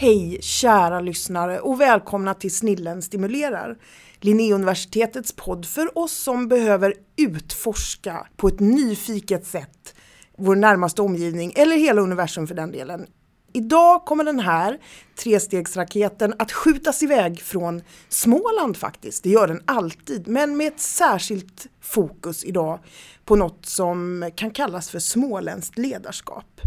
Hej kära lyssnare och välkomna till Snillen stimulerar. Linnéuniversitetets podd för oss som behöver utforska på ett nyfiket sätt vår närmaste omgivning eller hela universum för den delen. Idag kommer den här trestegsraketen att skjutas iväg från Småland faktiskt. Det gör den alltid, men med ett särskilt fokus idag på något som kan kallas för småländskt ledarskap.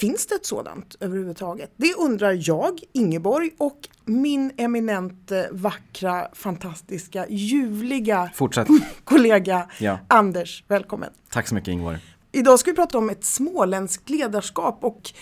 Finns det ett sådant överhuvudtaget? Det undrar jag, Ingeborg och min eminent vackra, fantastiska, ljuvliga Fortsätt. kollega Ja. Anders. Välkommen! Tack så mycket Ingvar. Idag ska vi prata om ett småländskt ledarskap och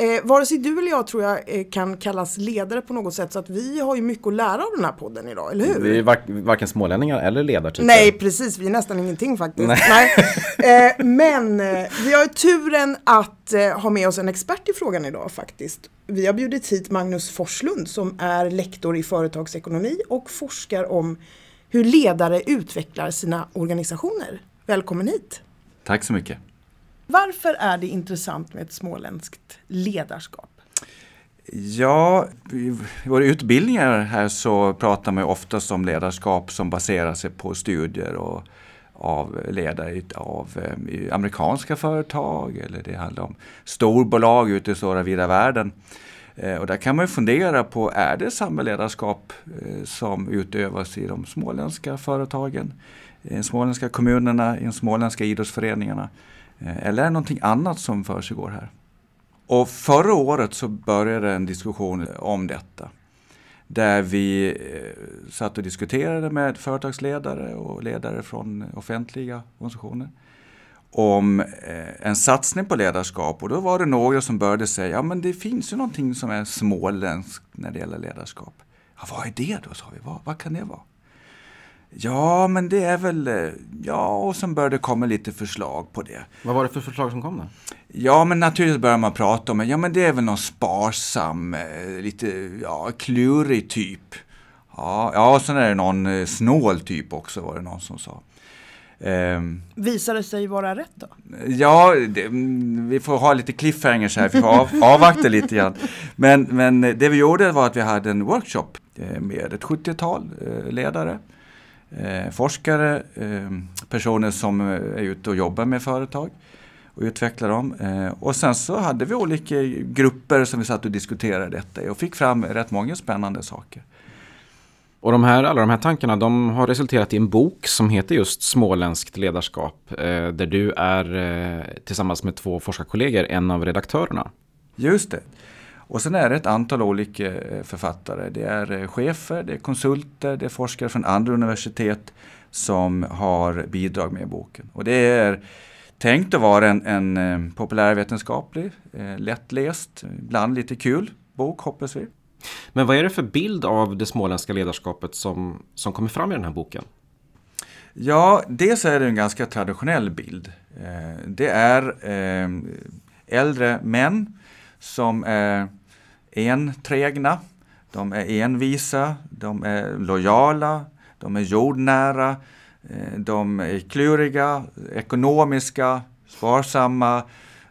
eh, vare sig du eller jag tror jag eh, kan kallas ledare på något sätt så att vi har ju mycket att lära av den här podden idag, eller hur? Vi är var, varken smålänningar eller ledartyper. Nej, precis. Vi är nästan ingenting faktiskt. Nej. Nej. Eh, men eh, vi har ju turen att eh, ha med oss en expert i frågan idag faktiskt. Vi har bjudit hit Magnus Forslund som är lektor i företagsekonomi och forskar om hur ledare utvecklar sina organisationer. Välkommen hit! Tack så mycket. Varför är det intressant med ett småländskt ledarskap? Ja, i våra utbildningar här så pratar man ju oftast om ledarskap som baserar sig på studier och av ledare av eh, amerikanska företag eller det handlar om storbolag ute i stora vida världen. Eh, och där kan man ju fundera på, är det samma ledarskap eh, som utövas i de småländska företagen, i de småländska kommunerna, i de småländska idrottsföreningarna? Eh, eller är det någonting annat som försiggår här? Och förra året så började en diskussion om detta. Där vi eh, satt och diskuterade med företagsledare och ledare från offentliga organisationer om eh, en satsning på ledarskap. Och då var det några som började säga, ja men det finns ju någonting som är småländskt när det gäller ledarskap. Ja, vad är det då, sa vi. Vad, vad kan det vara? Ja, men det är väl, eh, ja, och sen började det komma lite förslag på det. Vad var det för förslag som kom då? Ja, men naturligtvis börjar man prata om, ja men det är väl någon sparsam, eh, lite, ja, klurig typ. Ja, ja, och sen är det någon eh, snål typ också, var det någon som sa. Ehm, Visar det sig vara rätt då? Ja, det, mm, vi får ha lite cliffhangers här, vi får av, avvakta lite grann. Men, men det vi gjorde var att vi hade en workshop med ett 70-tal eh, ledare, eh, forskare, eh, personer som eh, är ute och jobbar med företag och utvecklar dem. Eh, Och sen så hade vi olika grupper som vi satt och diskuterade detta i och fick fram rätt många spännande saker. Och de här, alla de här tankarna de har resulterat i en bok som heter just Småländskt ledarskap. Eh, där du är eh, tillsammans med två forskarkollegor en av redaktörerna. Just det. Och sen är det ett antal olika eh, författare. Det är eh, chefer, det är konsulter, det är forskare från andra universitet som har bidrag med boken. Och det är tänkt att vara en, en eh, populärvetenskaplig, lättläst, ibland lite kul bok hoppas vi. Men vad är det för bild av det småländska ledarskapet som, som kommer fram i den här boken? Ja, dels är det en ganska traditionell bild. Det är äldre män som är enträgna, de är envisa, de är lojala, de är jordnära, eh, de är kluriga, ekonomiska, sparsamma.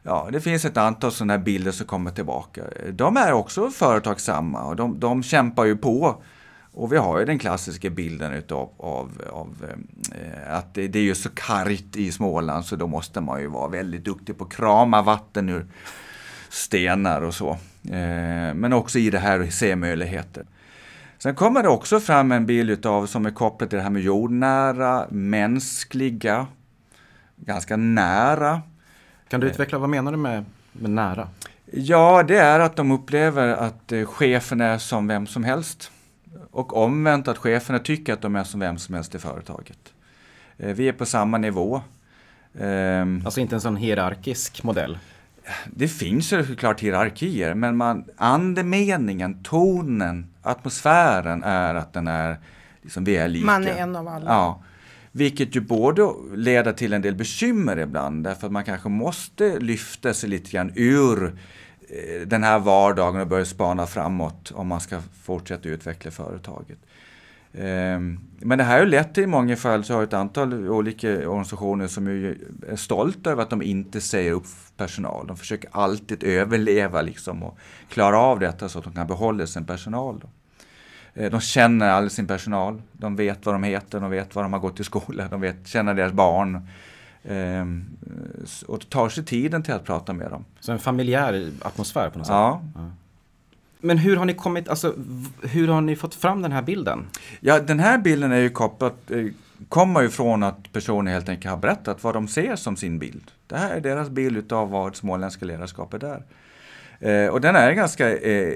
Ja, det finns ett antal sådana här bilder som kommer tillbaka. De är också företagsamma och de, de kämpar ju på. Och vi har ju den klassiska bilden utav, av, av eh, att det, det är ju så kargt i Småland så då måste man ju vara väldigt duktig på att krama vatten ur stenar och så. Eh, men också i det här att se möjligheter. Sen kommer det också fram en bild utav som är kopplad till det här med jordnära, mänskliga, ganska nära. Kan du utveckla, vad menar du med, med nära? Ja, det är att de upplever att eh, chefen är som vem som helst. Och omvänt att cheferna tycker att de är som vem som helst i företaget. Eh, Vi är på samma nivå. Ehm, Alltså inte en sån hierarkisk modell. Det finns ju såklart hierarkier, men man, andemeningen, tonen, atmosfären är att den är, liksom vi är lika. Man är en av alla. Ja. Vilket ju både leder till en del bekymmer ibland, därför att man kanske måste lyfta sig lite grann ur eh, den här vardagen och börja spana framåt om man ska fortsätta utveckla företaget. Ehm, men det här har lett till i många fall så har ett antal olika organisationer som är stolta över att de inte säger upp personal. De försöker alltid överleva liksom och klara av detta så att de kan behålla sin personal. Då. Eh, de känner all sin personal. De vet vad de heter, de vet var de har gått i skola, de vet, känner deras barn. Ehm, och tar sig tiden till att prata med dem. Så en familjär atmosfär på något sätt? Ja. ja. Men hur har ni kommit, alltså hur har ni fått fram den här bilden? Ja, den här bilden är ju kopplad, eh, kommer ju från att personer helt enkelt har berättat vad de ser som sin bild. Det här är deras bild av vad småländska ledarskapet är. Eh, och den är ganska eh,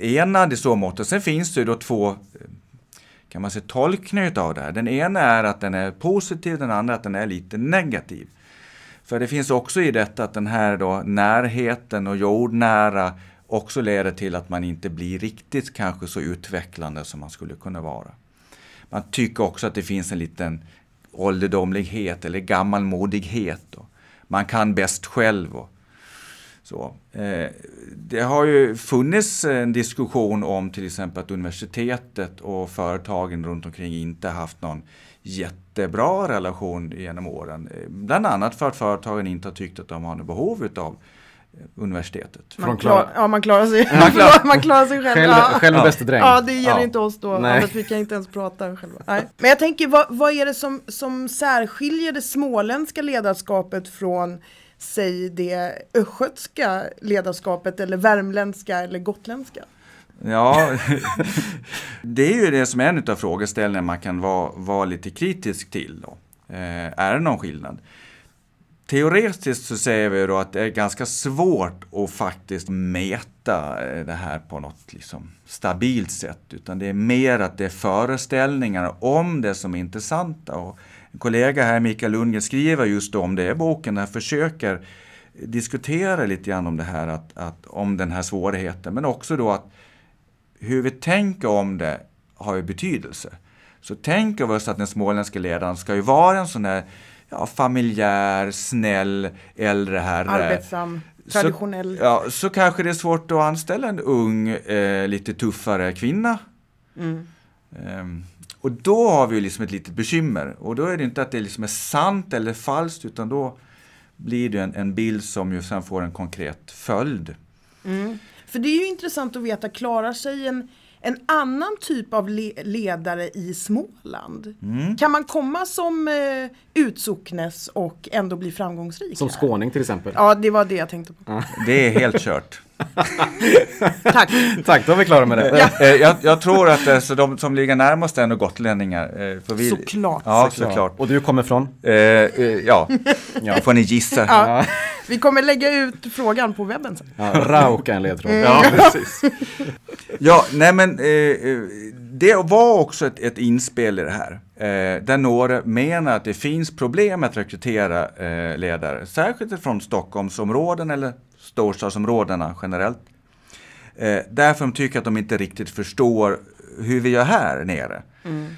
enad i så mått. Och sen finns det ju då två eh, kan man säga, tolkningar av det här. Den ena är att den är positiv, den andra att den är lite negativ. För det finns också i detta att den här då närheten och jordnära också leder till att man inte blir riktigt kanske så utvecklande som man skulle kunna vara. Man tycker också att det finns en liten ålderdomlighet eller gammalmodighet. Man kan bäst själv. Och så. Eh, det har ju funnits en diskussion om till exempel att universitetet och företagen runt omkring inte haft någon jättebra relation genom åren. Eh, bland annat för att företagen inte har tyckt att de har något behov utav universitetet. Man, klar, ja, man klarar sig, man klarar, man klarar sig själv. Själv, ja. själv bäste dräng. Ja, det gäller ja. inte oss då. Nej. vi kan inte ens prata själva. Nej. Men jag tänker, vad, vad är det som, som särskiljer det småländska ledarskapet från säg det östgötska ledarskapet eller värmländska eller gotländska? Ja, det är ju det som är en av frågeställningarna man kan vara, vara lite kritisk till. Då. Eh, är det någon skillnad? Teoretiskt så säger vi då att det är ganska svårt att faktiskt mäta eh, det här på något liksom stabilt sätt. Utan det är mer att det är föreställningar om det som är intressanta. Och en kollega här, Mikael Lundgren, skriver just om det i boken. Han försöker diskutera lite grann om det här, att, att, om den här svårigheten. Men också då att hur vi tänker om det har ju betydelse. Så tänker vi oss att den småländska ledaren ska ju vara en sån där ja, familjär, snäll, äldre herre. Arbetsam, traditionell. Så, ja, så kanske det är svårt att anställa en ung, eh, lite tuffare kvinna. Mm. Um, och då har vi liksom ett litet bekymmer. Och då är det inte att det liksom är sant eller falskt, utan då blir det en, en bild som ju sen får en konkret följd. Mm. För det är ju intressant att veta, klarar sig en en annan typ av le ledare i Småland. Mm. Kan man komma som eh, utsocknes och ändå bli framgångsrik? Som här? skåning till exempel? Ja, det var det jag tänkte på. Det är helt kört. Tack. Tack, då är vi klara med det. Ja. Eh, jag, jag, tror att alltså, de som ligger närmast är ändå gotlänningar. Eh, för vi, såklart. Ja, såklart. såklart. Och du kommer från? Eh, eh, ja, ja. får ni gissa. Ja. Vi kommer lägga ut frågan på webben sen. Ja, Rauka en ledtråd. Mm. Ja, precis. Ja, nej men eh, det var också ett, ett inspel i det här. Eh, där några menar att det finns problem med att rekrytera eh, ledare, särskilt från Stockholmsområden eller storstadsområdena generellt. Eh, därför de tycker att de inte riktigt förstår hur vi gör här nere. Mm.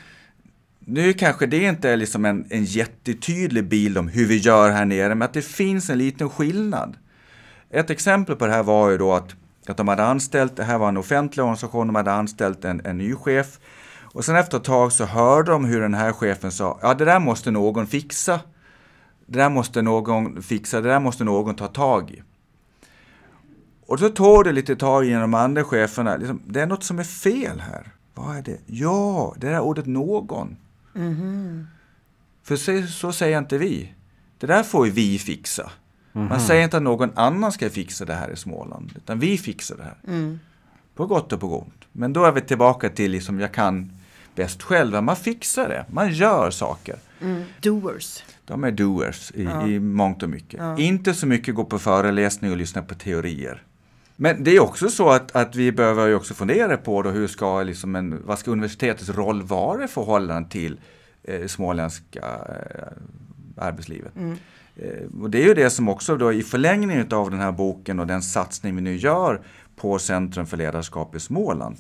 Nu kanske det inte är liksom en, en jättetydlig bild om hur vi gör här nere, men att det finns en liten skillnad. Ett exempel på det här var ju då att, att de hade anställt, det här var en offentlig organisation, de hade anställt en, en ny chef. Och sen efter ett tag så hörde de hur den här chefen sa, ja det där måste någon fixa. Det där måste någon fixa, det där måste någon ta tag i. Och så tog det lite tag i de andra cheferna, liksom, det är något som är fel här. Vad är det? Ja, det där ordet någon. Mm. För så, så, säger inte vi. Det där får vi fixa. Mm. Man säger inte att någon annan ska fixa det här i Småland, utan vi fixar det här. Mm. På gott och på ont. Men då är vi tillbaka till liksom jag kan bäst själv. Man fixar det, man gör saker. Mm. Doers. De är doers i, ja. i mångt och mycket. Ja. Inte så mycket gå på föreläsning och lyssna på teorier. Men det är också så att, att vi behöver också fundera på då hur ska liksom en, vad ska universitetets roll vara i förhållande till eh, småländska eh, arbetslivet. Mm. Eh, och det är ju det som också då i förlängningen av den här boken och den satsning vi nu gör på Centrum för ledarskap i Småland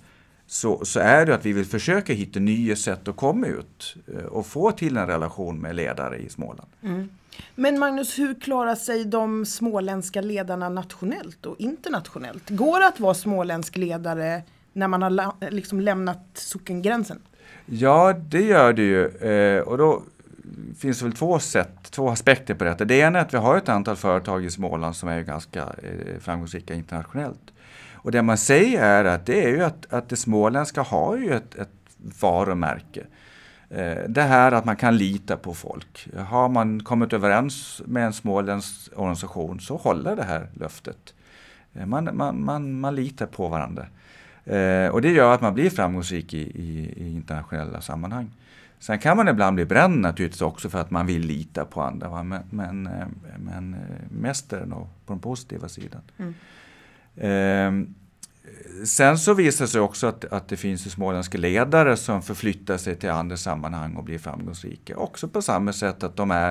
så, så är det att vi vill försöka hitta nya sätt att komma ut eh, och få till en relation med ledare i Småland. Mm. Men Magnus, hur klarar sig de småländska ledarna nationellt och internationellt? Går det att vara småländsk ledare när man har liksom lämnat sockengränsen? Ja, det gör det ju. Eh, och då finns det väl två sätt, två aspekter på detta. Det ena är att vi har ett antal företag i Småland som är ganska eh, framgångsrika internationellt. Och det man säger är att det är ju att, att det småländska har ju ett, ett varumärke. Eh, det här att man kan lita på folk. Har man kommit överens med en småländsk organisation så håller det här löftet. Eh, man, man, man, man litar på varandra. Eh, och det gör att man blir framgångsrik i, i, i, internationella sammanhang. Sen kan man ibland bli bränd naturligtvis också för att man vill lita på andra. Men, men, men mest är det nog på den positiva sidan. Mm. Ehm, sen så visar det sig också att, att det finns småländska ledare som förflyttar sig till andra sammanhang och blir framgångsrika. Också på samma sätt att de är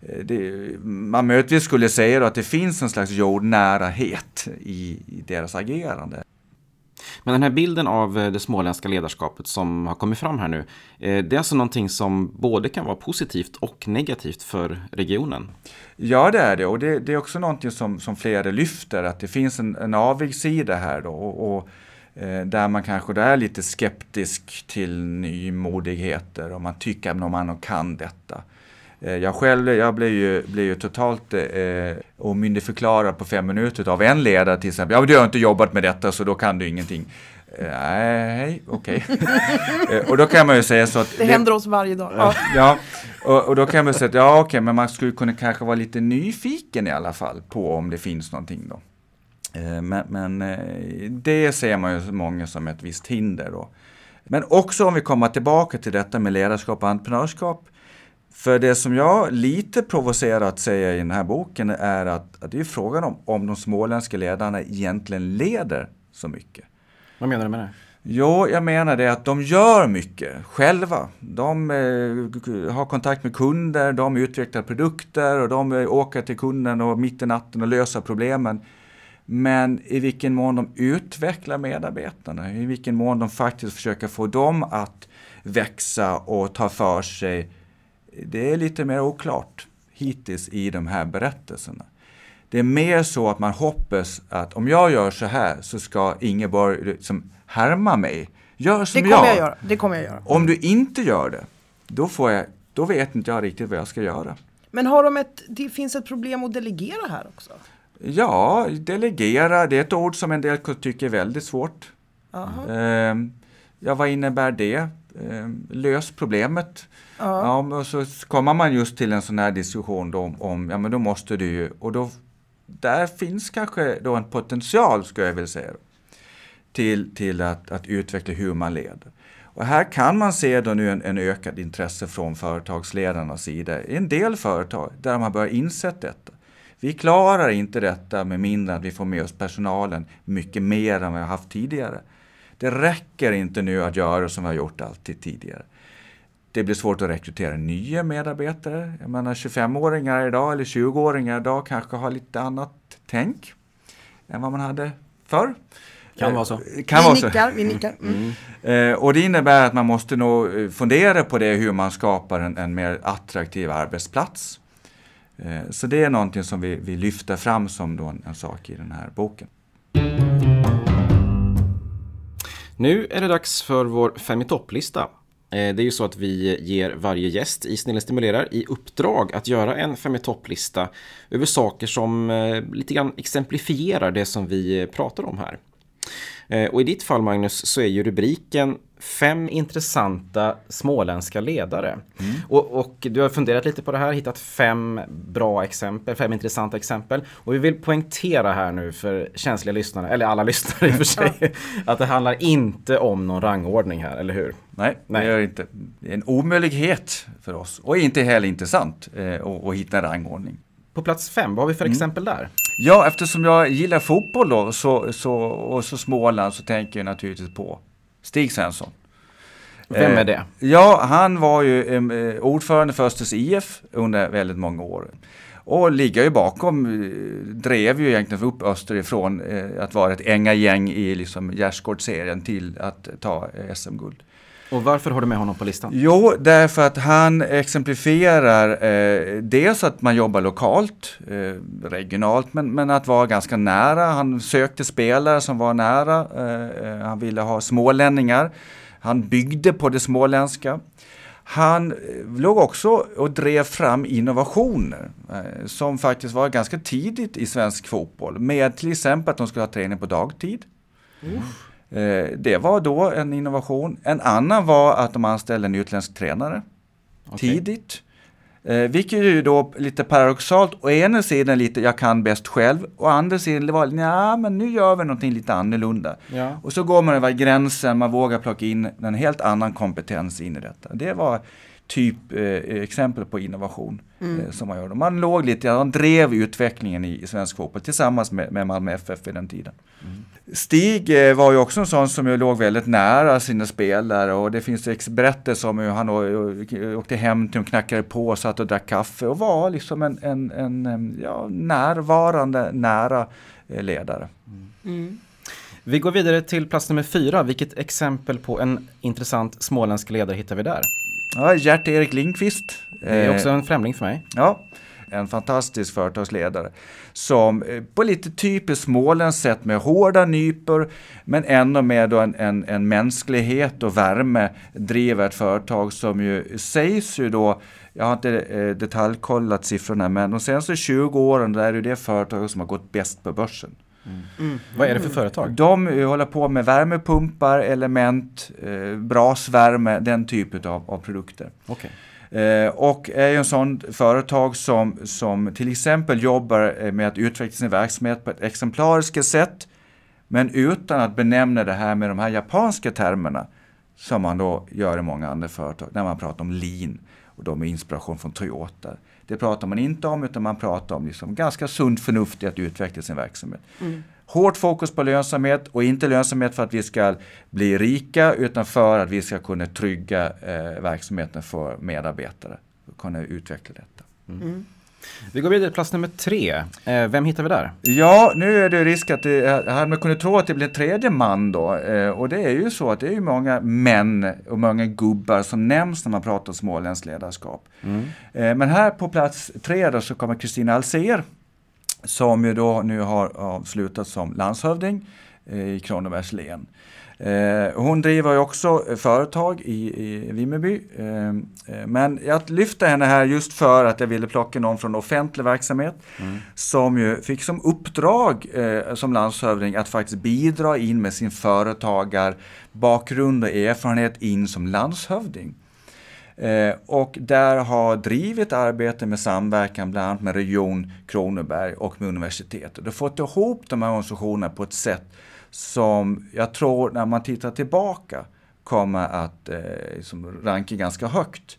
eh, det, man möjligtvis skulle säga att det finns en slags jordnärahet i, i deras agerande. Men den här bilden av eh, det småländska ledarskapet som har kommit fram här nu, eh, det är alltså någonting som både kan vara positivt och negativt för regionen? Ja, det är det och det, det är också någonting som, som flera lyfter, att det finns en, en avigsida här då. Och, och eh, där man kanske är lite skeptisk till nymodigheter och man tycker att man kan detta. Eh, jag själv jag blev, ju, blev ju totalt eh, omyndigförklarad på fem minuter av en ledare till exempel. Ja, du har inte jobbat med detta så då kan du ingenting. Eh, nej, okej. Okay. Eh, och då kan man ju säga så att... Det, det händer oss varje dag. Ja, ja och, och, då kan man säga att ja, okej, okay, men man skulle kunna kanske vara lite nyfiken i alla fall på om det finns någonting då. Men, men det ser man ju många som ett visst hinder då. Men också om vi kommer tillbaka till detta med ledarskap och entreprenörskap för det som jag lite provocerat säger i den här boken är att, att det är frågan om om de småländska ledarna egentligen leder så mycket. Vad menar du med det? Jo, jag menar det att de gör mycket själva. De eh, har kontakt med kunder, de utvecklar produkter och de eh, åker till kunden och mitt i natten och löser problemen. Men i vilken mån de utvecklar medarbetarna, i vilken mån de faktiskt försöker få dem att växa och ta för sig det är lite mer oklart hittills i de här berättelserna. Det är mer så att man hoppas att om jag gör så här så ska Ingeborg liksom härma mig. Gör som det kommer jag. jag göra. Det kommer jag göra. Om du inte gör det, då, får jag, då vet inte jag riktigt vad jag ska göra. Men har de ett, det finns ett problem att delegera här också? Ja, delegera, det är ett ord som en del tycker är väldigt svårt. Uh, ja, vad innebär det? Uh, lös problemet. Ja. ja. och så kommer man just till en sån här diskussion då om, om, ja men då måste du ju, och då, där finns kanske då en potential, skulle jag vilja säga, till, till att, att utveckla hur man leder. Och här kan man se då nu en, en ökad intresse från företagsledarnas sida. I en del företag där man börjar insett detta. Vi klarar inte detta med mindre att vi får med oss personalen mycket mer än vi har haft tidigare. Det räcker inte nu att göra som vi har gjort alltid tidigare. Det blir svårt att rekrytera nya medarbetare. Jag menar 25-åringar idag eller 20-åringar idag kanske har lite annat tänk än vad man hade förr. Kan vara så. Eh, kan vi, vara nickar, så. vi nickar. Mm. Mm. och det innebär att man måste nog eh, fundera på det hur man skapar en, en mer attraktiv arbetsplats. så det är någonting som vi, vi lyfter fram som en, en sak i den här boken. Nu är det dags för vår Fem i topplista. Eh, det är ju så att vi ger varje gäst i Snillen stimulerar i uppdrag att göra en fem i topplista över saker som eh, lite grann exemplifierar det som vi eh, pratar om här. Eh, och i ditt fall Magnus så är ju rubriken Fem intressanta småländska ledare. Mm. Och, och, du har funderat lite på det här, hittat fem bra exempel, fem intressanta exempel. Och vi vill poängtera här nu för känsliga lyssnare, eller alla lyssnare i och för sig, att det handlar inte om någon rangordning här, eller hur? Nej, Nej. det är inte. Det är en omöjlighet för oss och inte heller intressant eh, att, att hitta en rangordning. På plats fem, vad har vi för mm. exempel där? Ja, eftersom jag gillar fotboll då, så, så, och så Småland så tänker jag naturligtvis på Stig Svensson. Vem är det? Eh, ja, han var ju eh, ordförande för Östers IF under väldigt många år. Och ligger ju bakom, eh, drev ju egentligen upp Österifrån eh, att vara ett änga-gäng i liksom Gärdsgårdsserien till att ta eh, SM-guld. Och varför har du med honom på listan? Jo, därför att han exemplifierar eh, dels att man jobbar lokalt, eh, regionalt, men, men att vara ganska nära. Han sökte spelare som var nära. Eh, han ville ha smålänningar. Han byggde på det småländska. Han eh, låg också och drev fram innovationer eh, som faktiskt var ganska tidigt i svensk fotboll. Med till exempel att de skulle ha träning på dagtid. Eh, det var då en innovation. En annan var att de anställde en utländsk tränare okay. tidigt. Eh, vilket ju då lite paradoxalt, å ena sidan lite jag kan bäst själv, och å andra sidan det var ja men nu gör vi någonting lite annorlunda. Ja. Och så går man över gränsen, man vågar plocka in en helt annan kompetens in i detta. Det var typ eh, exempel på innovation mm. eh, som man gör. Man låg lite, man drev utvecklingen i, i svensk fotboll tillsammans med, med Malmö FF i den tiden. Mm. Stig eh, var ju också en sån som ju låg väldigt nära sina spelare och det finns berättelser om hur han åkte hem till dem, knackade på, och satt och drack kaffe och var liksom en, en, en ja, närvarande, nära eh, ledare. Mm. Vi går vidare till plats nummer fyra. Vilket exempel på en intressant småländsk ledare hittar vi där? Ja, Gert-Erik Lindqvist. Det är också en främling för mig. Ja, en fantastisk företagsledare som eh, på lite typiskt småländskt sätt med hårda nypor men ändå med en, en, en mänsklighet och värme driver ett företag som ju sägs ju då jag har inte eh, detaljkollat siffrorna men de senaste 20 åren där är det det företag som har gått bäst på börsen. Mm. Vad är det för företag? De håller på med värmepumpar, element, eh, brasvärme, den typen av, av produkter. Okay. Eh, och är ju en sån företag som, som till exempel jobbar eh, med att utveckla sin verksamhet på ett exemplariskt sätt men utan att benämna det här med de här japanska termerna som man då gör i många andra företag när man pratar om lean och då med inspiration från Toyota. Det pratar man inte om utan man pratar om liksom ganska sunt förnuft i att utveckla sin verksamhet. Mm. Hårt fokus på lönsamhet och inte lönsamhet för att vi ska bli rika utan för att vi ska kunna trygga eh, verksamheten för medarbetare och kunna utveckla detta. Mm. Mm. Vi går vidare till plats nummer tre. Eh, vem hittar vi där? Ja, nu är det risk att man kunnat tro att det blir en tredje man då. Eh, och det är ju så att det är ju många män och många gubbar som nämns när man pratar om småländskt ledarskap. Mm. Eh, men här på plats tre då så kommer Kristina Alser som ju då nu har avslutat som landshövding i Kronobergs län. Eh, hon driver ju också företag i, i Vimmerby. Eh, eh, men jag lyfter henne här just för att jag ville plocka någon från offentlig verksamhet mm. som ju fick som uppdrag som landshövding att faktiskt bidra in med sin företagarbakgrund och erfarenhet in som landshövding. Eh, och där har drivit arbete med samverkan bland annat med Region Kronoberg och med universitetet. Och fått ihop de här organisationerna på ett sätt som jag tror när man tittar tillbaka kommer att eh, liksom ranka ganska högt.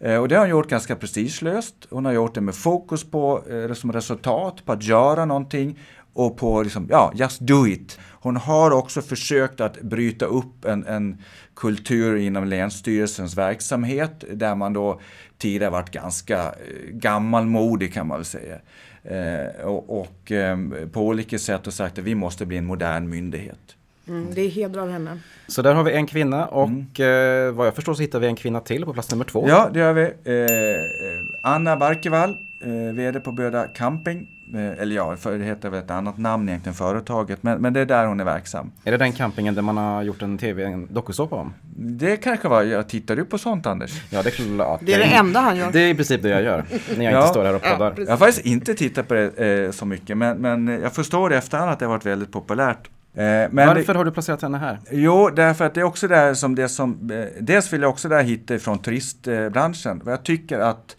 Eh, och det har hon gjort ganska prestigelöst. Hon har gjort det med fokus på eh, som resultat, på att göra någonting och på liksom, ja, just do it. Hon har också försökt att bryta upp en, en kultur inom Länsstyrelsens verksamhet där man då tidigare varit ganska eh, gammalmodig kan man väl säga. Eh, och, och eh, på olika sätt har sagt att vi måste bli en modern myndighet. Mm, det hedrar henne. Så där har vi en kvinna och mm. eh, vad jag förstår så hittar vi en kvinna till på plats nummer två. Ja, det gör vi. Eh, Anna Barkevall, eh, VD på Böda Camping. Eh, eller ja, för det heter väl ett annat namn egentligen, företaget. Men, men det är där hon är verksam. Är det den campingen där man har gjort en tv, en dokusåpa om? Det kanske var, jag tittar du på sånt Anders? Ja, det är klart. Det är det enda han gör. Det är i princip det jag gör, när jag ja. inte står här och poddar. Ja, jag har faktiskt inte tittat på det eh, så mycket, men, men jag förstår i efterhand att det har varit väldigt populärt. Eh, men Varför har du placerat henne här? Jo, därför att det är också där som det som, eh, dels vill jag också där hitta ifrån turistbranschen. Jag tycker att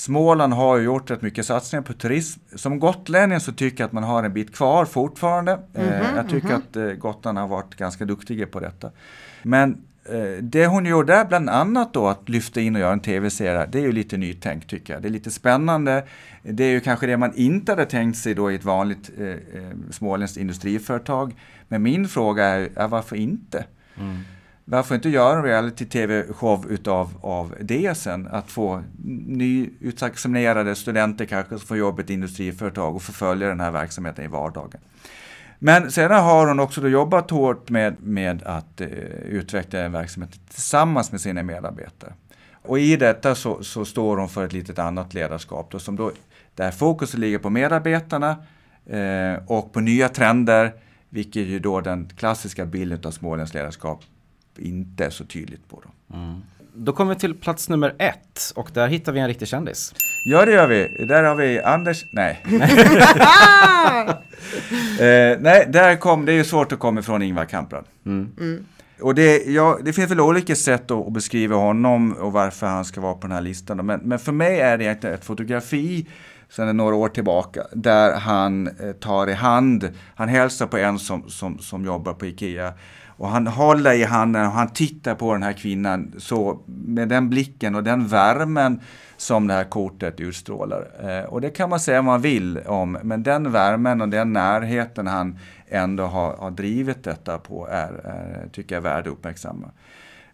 Småland har ju gjort rätt mycket satsningar på turism. Som gotlänning så tycker jag att man har en bit kvar fortfarande. Mm -hmm, jag tycker mm -hmm. att Gotland har varit ganska duktiga på detta. Men det hon gjorde där, bland annat då att lyfta in och göra en tv-serie, det är ju lite nytänkt tycker jag. Det är lite spännande. Det är ju kanske det man inte hade tänkt sig då i ett vanligt eh, småländskt industriföretag. Men min fråga är, är varför inte? Mm. Varför inte göra en reality-tv-show utav av det sen? Att få nyutexaminerade studenter kanske som får jobb i ett industriföretag och förfölja den här verksamheten i vardagen. Men sedan har hon också jobbat hårt med, med att eh, utveckla verksamheten tillsammans med sina medarbetare. Och i detta så, så står hon för ett litet annat ledarskap då, som då, där fokus ligger på medarbetarna eh, och på nya trender, vilket ju då den klassiska bilden av småländskt ledarskap inte är så tydligt på. Då. Då kommer vi till plats nummer ett och där hittar vi en riktig kändis. Ja, det gör vi. Där har vi Anders. Nej. eh, nej, där kom, det är ju svårt att komma ifrån Ingvar Kamprad. Och det, ja, det finns väl olika sätt att, att beskriva honom och varför han ska vara på den här listan. Men, men för mig är det egentligen ett fotografi sedan några år tillbaka där han eh, tar i hand, han hälsar på en som, som, som jobbar på IKEA och han håller i handen och han tittar på den här kvinnan så med den blicken och den värmen som det här kortet utstrålar. Eh, och det kan man säga vad man vill om, men den värmen och den närheten han ändå har, har drivit detta på är, är, tycker jag, är värd att uppmärksamma.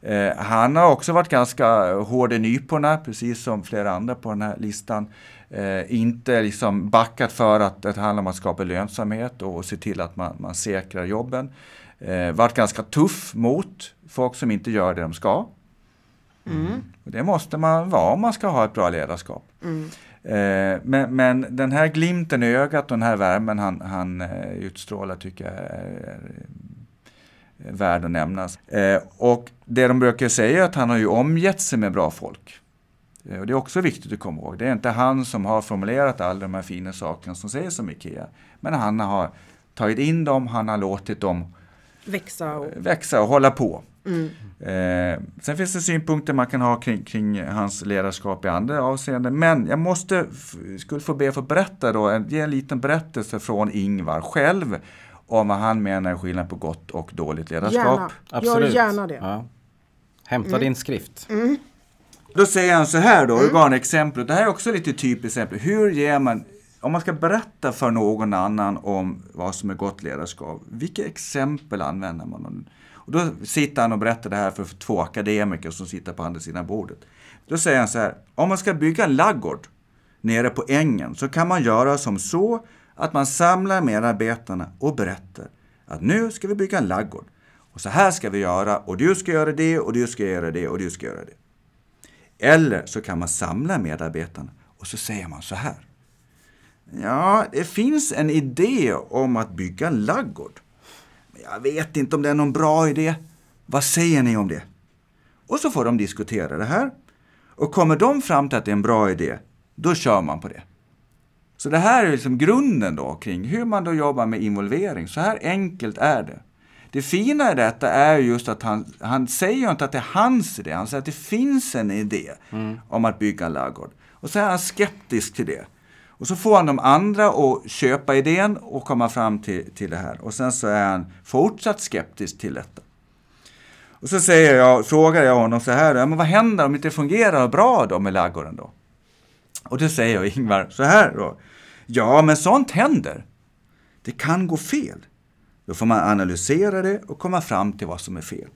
Eh, han har också varit ganska hård i nyporna, precis som flera andra på den här listan. Eh, inte liksom backat för att det handlar om att skapa lönsamhet och se till att man, man säkrar jobben. Eh, varit ganska tuff mot folk som inte gör det de ska. Och det måste man vara om man ska ha ett bra ledarskap. Eh, men, men den här glimten i ögat och den här värmen han, han eh, utstrålar tycker jag är, är värd att nämnas. Eh, och det de brukar säga är att han har ju omgett sig med bra folk. Eh, och det är också viktigt att komma ihåg. Det är inte han som har formulerat alla de här fina sakerna som sägs om IKEA. Men han har tagit in dem, han har låtit dem Växa och... växa och hålla på. Eh, sen finns det synpunkter man kan ha kring, kring hans ledarskap i andra avseenden. Men jag måste, skulle få be att få berätta då, en, ge en liten berättelse från Ingvar själv om vad han menar är skillnad på gott och dåligt ledarskap. Gärna. Gör gärna det. Ja. Hämta din skrift. Då säger han så här då, mm. exempel. Det här är också lite typiskt exempel. Hur ger man, om man ska berätta för någon annan om vad som är gott ledarskap, vilka exempel använder man? Och då sitter han och berättar det här för två akademiker som sitter på andra sidan bordet. Då säger han så här, om man ska bygga en laggård nere på ängen så kan man göra som så att man samlar medarbetarna och berättar att nu ska vi bygga en laggård. Och så här ska vi göra och du ska göra det och du ska göra det och du ska göra det. Eller så kan man samla medarbetarna och så säger man så här. Ja, det finns en idé om att bygga en laggård. Men jag vet inte om det är någon bra idé. Vad säger ni om det? Och så får de diskutera det här. Och kommer de fram till att det är en bra idé, då kör man på det. Så det här är liksom grunden då kring hur man då jobbar med involvering. Så här enkelt är det. Det fina i detta är just att han, han säger ju inte att det är hans idé, han säger att det finns en idé om att bygga en ladugård. Och så är han skeptisk till det. Och så får han de andra att köpa idén och komma fram till, till det här. Och sen så är han fortsatt skeptisk till detta. Och så säger jag, frågar jag honom så här, ja, men vad händer om det inte fungerar bra då med ladugården då? Och då säger jag Ingvar så här då. Ja, men sånt händer. Det kan gå fel. Då får man analysera det och komma fram till vad som är fel.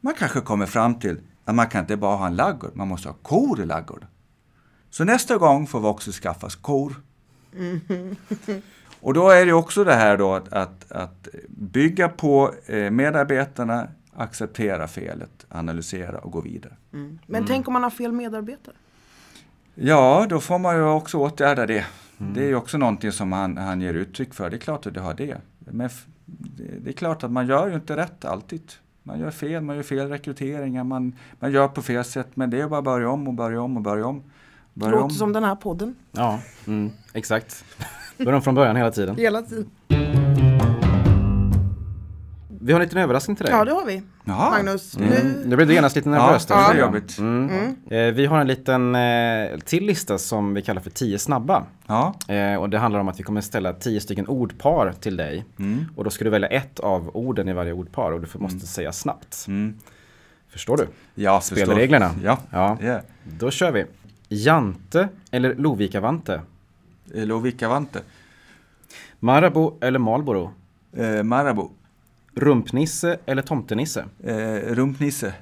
Man kanske kommer fram till att man kan inte bara ha en laggård, man måste ha kor i ladugården. Så nästa gång får vi också skaffa kor. Och då är det också det här då att, att, att bygga på eh, medarbetarna, acceptera felet, analysera och gå vidare. Men tänk om man har fel medarbetare? Ja, då får man ju också åtgärda det. Det är ju också någonting som han, han ger uttryck för. Det är klart att det har det. Men det är klart att man gör ju inte rätt alltid. Man gör fel, man gör fel rekryteringar, man, man gör på fel sätt. Men det är bara att börja om och börja om och börja om. Börja Låter om. som den här podden. Ja, mm, exakt. Börjar om från början hela tiden. Hela tiden. Vi har en liten överraskning till dig. Ja, det har vi. Jaha. Magnus, Mm. nu... Nu blir du genast lite Ja, nervös. där, det är jobbigt. Mm. Eh, Vi har en liten eh, till lista som vi kallar för 10 snabba. Ja, Eh, och det handlar om att vi kommer ställa 10 stycken ordpar till dig. Mm. Och då ska du välja ett av orden i varje ordpar och du får- måste säga snabbt. Mm. Förstår du? ja förstår. Spelreglerna. Ja, Ja, ja. då kör vi. Jante eller Lovikavante? Eh, Lovikavante. Marabou eller Marlboro? Eh, Marabou. Rumpnisse eller Tomtenisse? Eh, rumpnisse.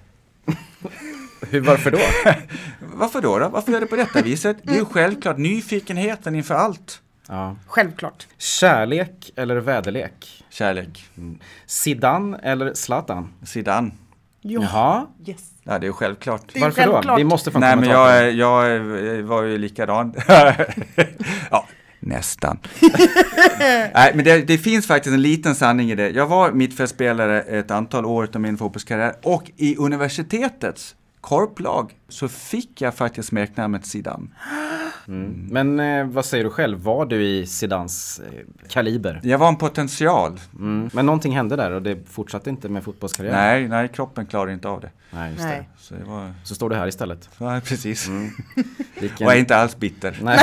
Hur, varför då? Varför då, då? Varför gör det på detta viset? Det är ju självklart nyfikenheten inför allt. Ja. Självklart. Kärlek eller väderlek? Kärlek. Zidane eller Zlatan? Zidane. Ja. Jaha, Yes. Ja, det är ju självklart. Det är varför då? självklart. Vi måste få en Nej, men jag, jag, jag var ju likadan. ja, Nästan. Nej, men det, det, finns faktiskt en liten sanning i det. Jag var mittfältspelare ett antal år av min fotbollskarriär och i universitetets korplag så fick jag faktiskt smeknamnet Zidane. Mm. Men eh, vad säger du själv, var du i Zidans eh, kaliber? Jag var en potential. Mm. Men någonting hände där och det fortsatte inte med fotbollskarriären? Nej, nej kroppen klarade inte av det. Nej, just nej. det. Så, det var... så står du här istället? Ja, precis. Mm. Vilken... Och är inte alls bitter. Nej.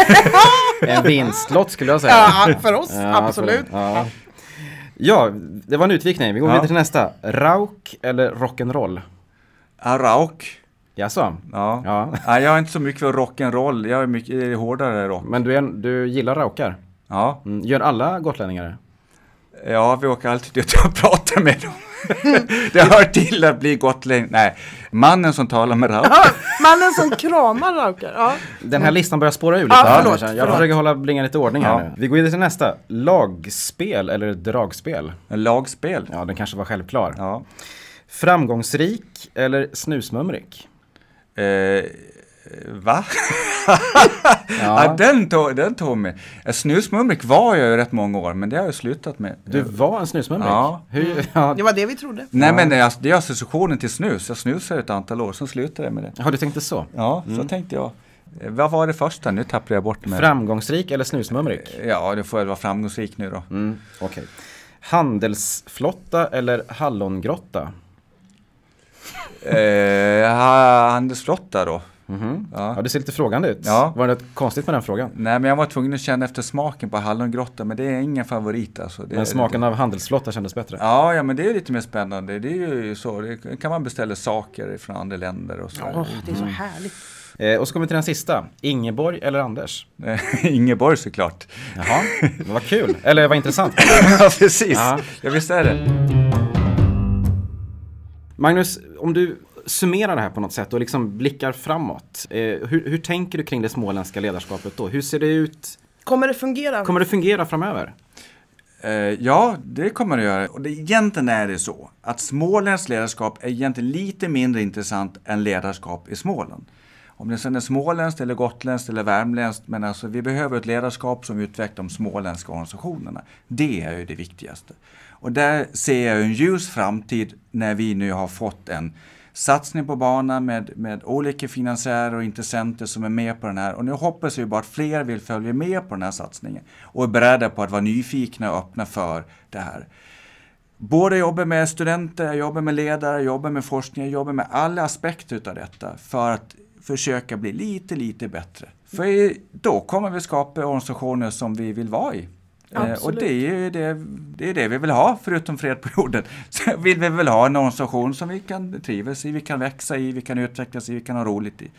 en vinstlott skulle jag säga. Ja, för oss, ja, absolut. För, ja. ja. det var en utvikning. Vi går ja. vidare till nästa. Rauk eller rock'n'roll? Ja, rauk. Jaså? Ja. ja. Nej, jag är inte så mycket för rock'n'roll. Jag är mycket hårdare rock. Men du, är, du gillar raukar? Ja. Mm. Gör alla gotlänningar det? Ja, vi åker alltid dit och pratar med dem. det hör till att bli gotlänning. Nej, mannen som talar med raukar. mannen som kramar raukar. Ja. Den här listan börjar spåra ur lite. Ja, förlåt, jag förlåt. försöker hålla bringa lite ordning ja. här nu. Vi går vidare till nästa. Lagspel eller dragspel? Lagspel. Ja, den kanske var självklar. Ja. Framgångsrik eller snusmumrik? Eh, va? ja. ja. den, tog, den tog mig. Snusmumrik var jag ju rätt många år, men det har jag slutat med. Du var en snusmumrik? Ja. Hur, ja. Det var det vi trodde. Nej, men det är, det är associationen till snus. Jag snusade ett antal år, så slutade jag med det. Har du tänkt det så? Ja, så mm. tänkte jag. Eh, vad var det första? Nu tappade jag bort mig. Framgångsrik eller snusmumrik? Ja, det får väl vara framgångsrik nu då. Mm, Okay. Handelsflotta eller hallongrotta? Eh, handelsflotta då. Mm -hmm. ja. ja, det ser lite frågande ut. Ja. Var det något konstigt med den frågan? Nej, men jag var tvungen att känna efter smaken på hallongrotta, men det är ingen favorit alltså. Det men smaken av handelsflotta kändes bättre? Ja, ja, men det är lite mer spännande. Det är ju så, det kan man beställa saker från andra länder och så. Oh, det är så mm. härligt. Eh, och så kommer vi till den sista. Ingeborg eller Anders? Ingeborg såklart. Jaha, vad kul. Eller vad intressant. ja, precis. Ja, visst är det. Magnus, om du summerar det här på något sätt och liksom blickar framåt. Eh, hur, hur, tänker du kring det småländska ledarskapet då? Hur ser det ut? Kommer det fungera? Kommer det fungera framöver? Eh, ja, det kommer det göra. Och det, egentligen är det så att småländskt ledarskap är egentligen lite mindre intressant än ledarskap i Småland. Om det sen är småländskt eller gotländskt eller värmländskt, men alltså vi behöver ett ledarskap som utvecklar de småländska organisationerna. Det är ju det viktigaste. Och där ser jag en ljus framtid när vi nu har fått en satsning på banan med, med olika finansiärer och intressenter som är med på den här. Och nu hoppas vi bara att fler vill följa med på den här satsningen och är beredda på att vara nyfikna och öppna för det här. Både jobba med studenter, jobba med ledare, jobba med forskning, jobba med alla aspekter av detta för att försöka bli lite, lite bättre. För då kommer vi skapa organisationer som vi vill vara i. Eh, och det är, det, det är det vi vill ha, förutom fred på jorden. Så vill vi väl ha en organisation som vi kan trivas i, vi kan växa i, vi kan utvecklas i, vi kan ha roligt i.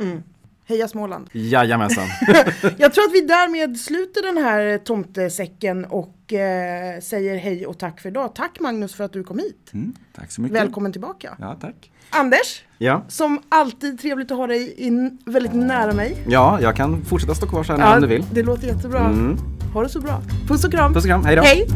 Mm. Heja Småland! Jajamensan! Jag tror att vi därmed sluter den här tomtesäcken och eh, säger hej och tack för idag. Tack Magnus för att du kom hit! Mm, tack så mycket! Välkommen tillbaka! Ja, tack! Anders! Ja. Som alltid trevligt att ha dig in, väldigt nära mig. Ja, jag kan fortsätta stå kvar så här ja, om du vill. Det låter jättebra. Mm. Ha det så bra. Puss och kram. Puss och kram. Hej då. Hej.